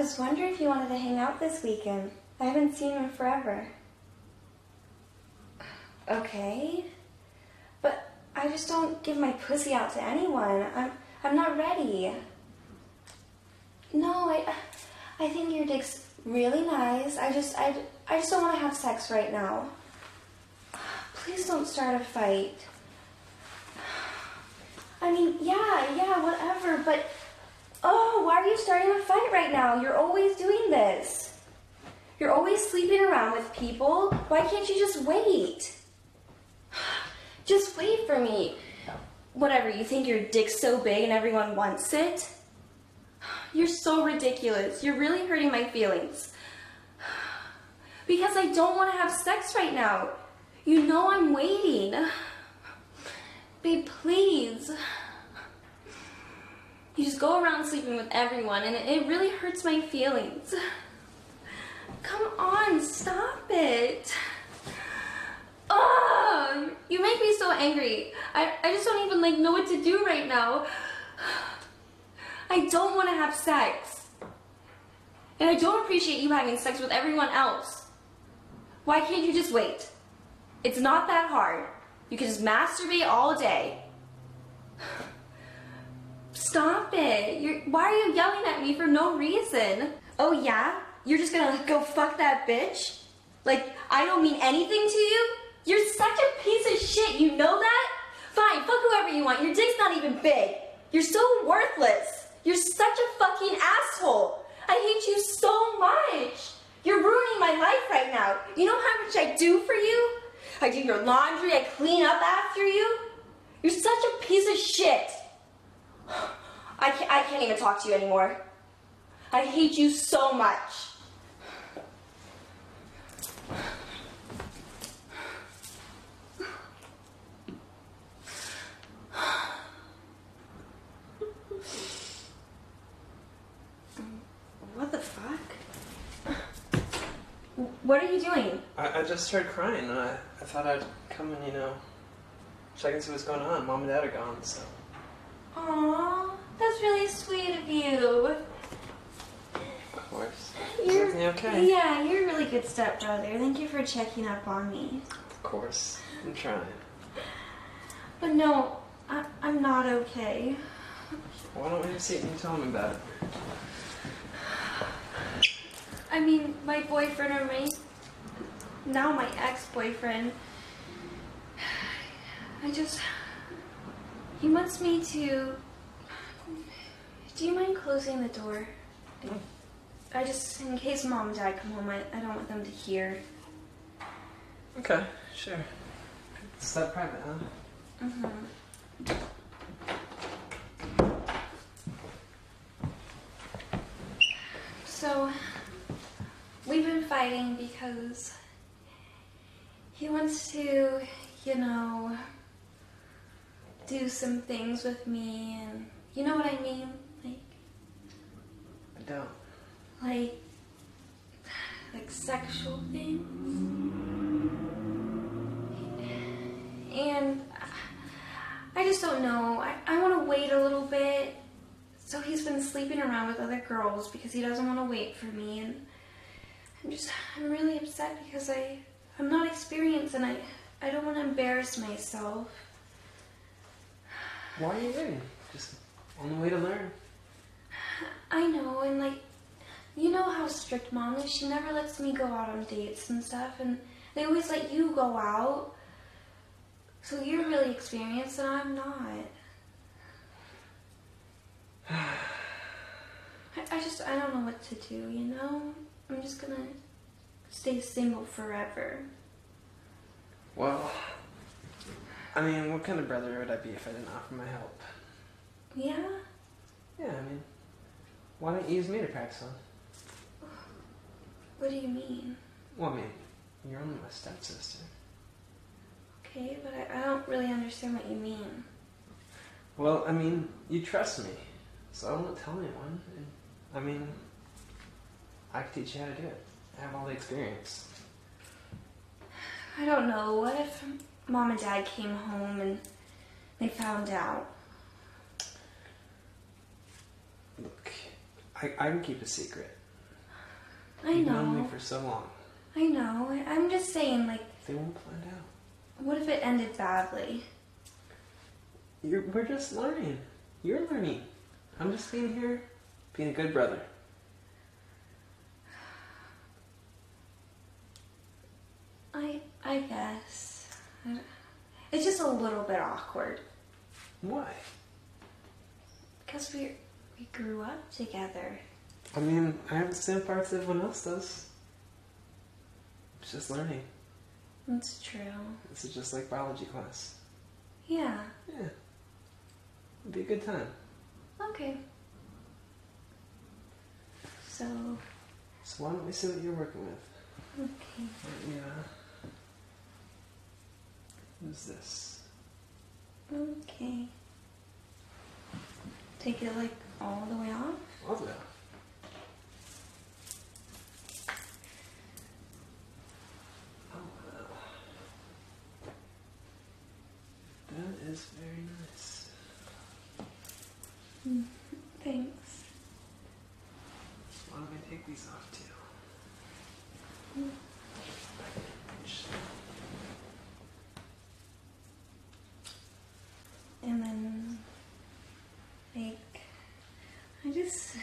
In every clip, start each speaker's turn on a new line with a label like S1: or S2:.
S1: was wondering if you wanted to hang out this weekend. I haven't seen in forever. Okay. But I just don't give my pussy out to anyone. I'm I'm not ready. No, I I think your dick's really nice. I just I I just don't want to have sex right now. Please don't start a fight. I mean, yeah, yeah, whatever, but oh, you starting a fight right now? You're always doing this. You're always sleeping around with people. Why can't you just wait? Just wait for me. Whatever, you think your dick's so big and everyone wants it? You're so ridiculous. You're really hurting my feelings. Because I don't want to have sex right now. You know I'm waiting. Babe, please. Go around sleeping with everyone and it really hurts my feelings. Come on, stop it. Oh, you make me so angry. I, I just don't even like know what to do right now. I don't want to have sex. And I don't appreciate you having sex with everyone else. Why can't you just wait? It's not that hard. You can just masturbate all day. Stop it. You're, why are you yelling at me for no reason? Oh yeah? You're just gonna go fuck that bitch? Like, I don't mean anything to you? You're such a piece of shit, you know that? Fine, fuck whoever you want. Your dick's not even big. You're so worthless. You're such a fucking asshole. I hate you so much. You're ruining my life right now. You know how much I do for you? I do your laundry, I clean up after you. You're such a piece of shit. I can't, I can't even talk to you anymore. I hate you so much. What the fuck? What are you doing?
S2: I, I just started crying. I, I thought I'd come and, you know, check and see what's going on. Mom and Dad are gone, so.
S1: Aw, that's really sweet of you.
S2: Of course. Is
S1: You're,
S2: everything okay?
S1: Yeah, you're a really good stepbrother. Thank you for checking up on me.
S2: Of course. I'm trying.
S1: But no, I, I'm not okay.
S2: Why don't you sit and tell me about it?
S1: I mean, my boyfriend or my now my ex-boyfriend. I just he wants me to. Do you mind closing the door? I just, in case mom and dad come home, I, I don't want them to hear.
S2: Okay, sure. It's that private, huh?
S1: Mm-hmm. So, we've been fighting because he wants to, you know, do some things with me, and you know what I mean? Like,
S2: I don't.
S1: like, like sexual things. And I just don't know. I, I want to wait a little bit. So he's been sleeping around with other girls because he doesn't want to wait for me. And I'm just, I'm really upset because I, I'm not experienced and I, I don't want to embarrass myself.
S2: Why are you waiting? Just on the way to learn.
S1: I know, and like, you know how strict mom is. She never lets me go out on dates and stuff, and they always let you go out. So you're really experienced, and I'm not. I, I just, I don't know what to do, you know? I'm just gonna stay single forever.
S2: Well, I mean, what kind of brother would I be if I didn't offer my help?
S1: Yeah?
S2: Yeah, I mean, why don't you use me to practice on?
S1: What do you mean?
S2: Well, I mean, you're only my stepsister.
S1: Okay, but I, I don't really understand what you mean.
S2: Well, I mean, you trust me, so I won't tell anyone. And, I mean, I can teach you how to do it. I have all the experience.
S1: I don't know. What if mom and dad came home and they found out.
S2: Look, I, I can keep a secret.
S1: I
S2: You've
S1: know.
S2: known me for so long.
S1: I know. I, am just saying, like.
S2: They won't find out.
S1: What if it ended badly?
S2: You're, we're just learning. You're learning. I'm just being here, being a good brother.
S1: I I guess. It's just a little bit awkward
S2: Why?
S1: because we we grew up together.
S2: I mean, I have the same parts everyone else does. It's just learning.
S1: That's true.
S2: This is just like biology class.
S1: Yeah.
S2: Yeah. It'd be a good time.
S1: Okay. So
S2: So why don't we see what you're working with?
S1: okay.
S2: Yeah. Who's this?
S1: Okay. Take it like all the way off.
S2: All the way off. Oh. That is very nice.
S1: Thanks.
S2: Why don't I take these off too?
S1: And then, like, I just,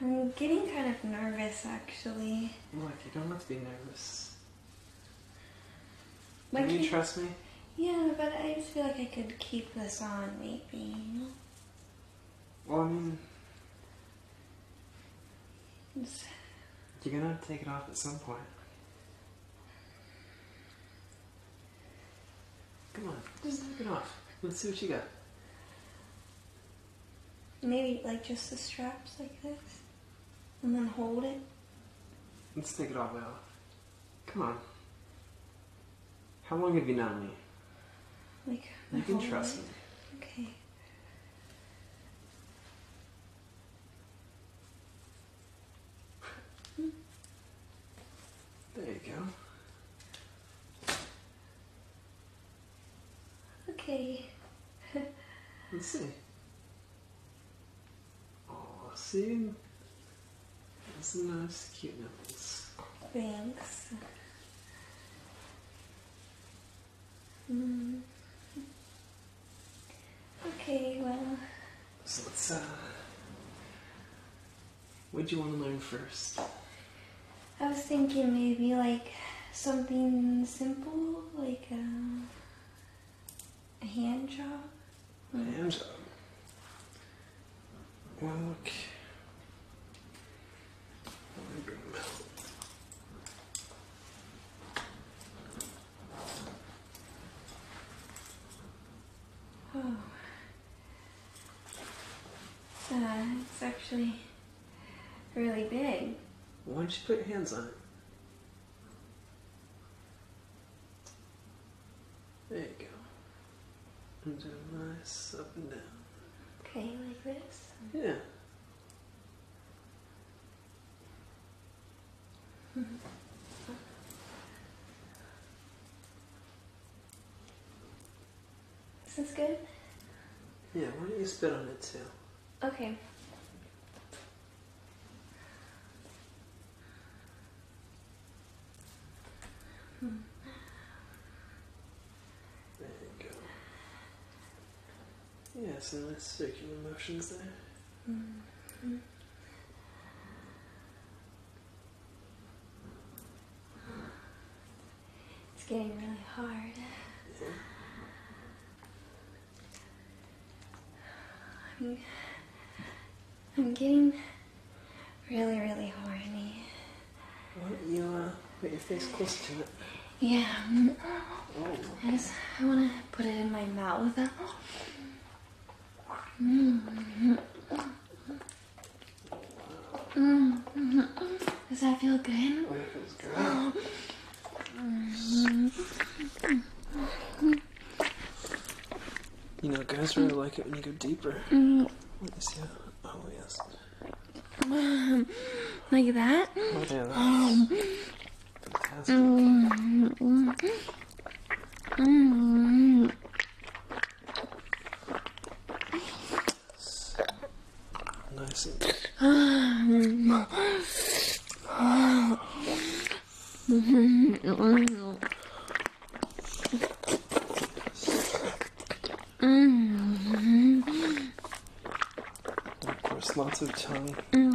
S1: I'm getting kind of nervous actually.
S2: Look, you don't have to be nervous.
S1: Like,
S2: Can you trust me?
S1: yeah, but I just feel like I could keep this on maybe?
S2: Well, I mean,
S1: It's-
S2: you're gonna have to take it off at some point. Come on, just take it off. Let's see what you got.
S1: maybe like just the straps like this, and then hold it.
S2: Let's take it all the way off. Come on. How long have you known me?
S1: Like
S2: You can trust me.
S1: Okay.
S2: There you go.
S1: Okay.
S2: Let's see. Oh, see? That's nice, cute nipples.
S1: Thanks. Mm. Okay, well,
S2: So let's, uh. what do you want to learn first?
S1: I was thinking maybe like something simple, like uh, a hand job.
S2: Hand job. Well, look. Let me bring them out.
S1: Oh. Uh, it's actually really big.
S2: Why don't you put your hands on it? There you go. And do a nice up and down.
S1: Okay, like this.
S2: Yeah.
S1: This is this good?
S2: Yeah, why don't you spit on it too?
S1: Okay.
S2: There you go. Yeah, some nice circular motions there.
S1: It's getting really hard. I'm, I'm getting really, really horny.
S2: Don't you uh, put your face close to it?
S1: Yeah, mm,
S2: Oh.
S1: I just I want to put it in my mouth. Mm. Mm. Does that feel good?
S2: Oh, that feels good. You know, guys really like it when you go deeper. Let me see. Oh, yes.
S1: Like that?
S2: Oh, yeah, fantastic. Mm. Mm. Nice. of course, lots of tongue. Mm.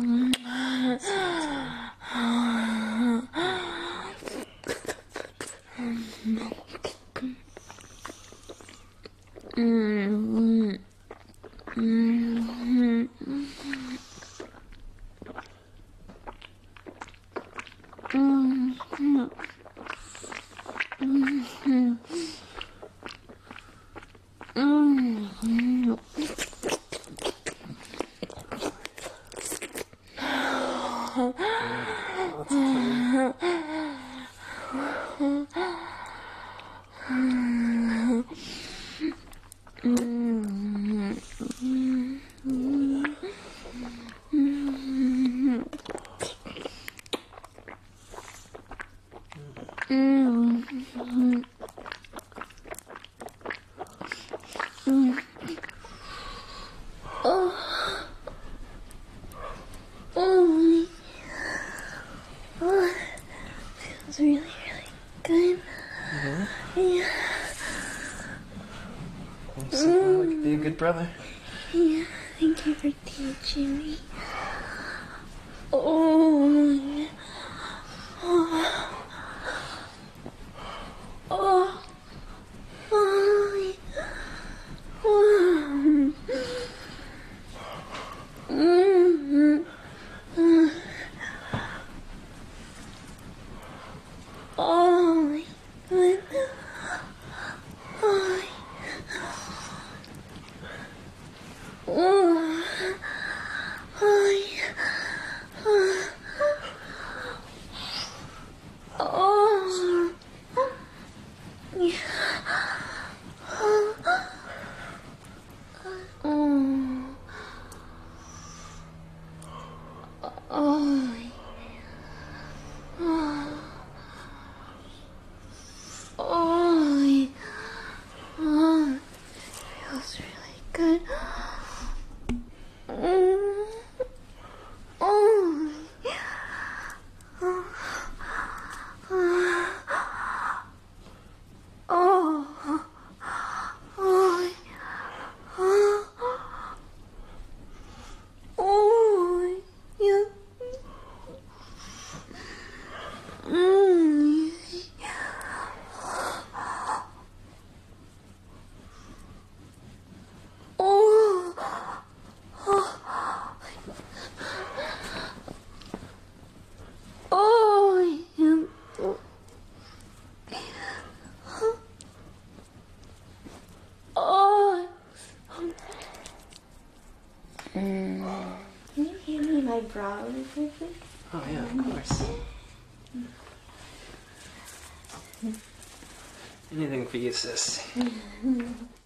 S2: Lots of tongue.
S1: Oh, oh, feels really, really good. Yeah,
S2: I'm so I could be a good brother.
S1: yeah. Thank you for teaching me. Oh, oh, oh, oh. Mm. Oh my god. Oh. Oh. Oh. Oh. Oh. Oh. Oh. Feels really good. Mm. Oh. Oh. Oh. Oh. Yeah. Mm. Oh. Oh. Yeah. Oh.
S3: Can you hand me my bra really quickly?
S2: Oh, yeah, of course. Mm-hmm. Anything for you, sis.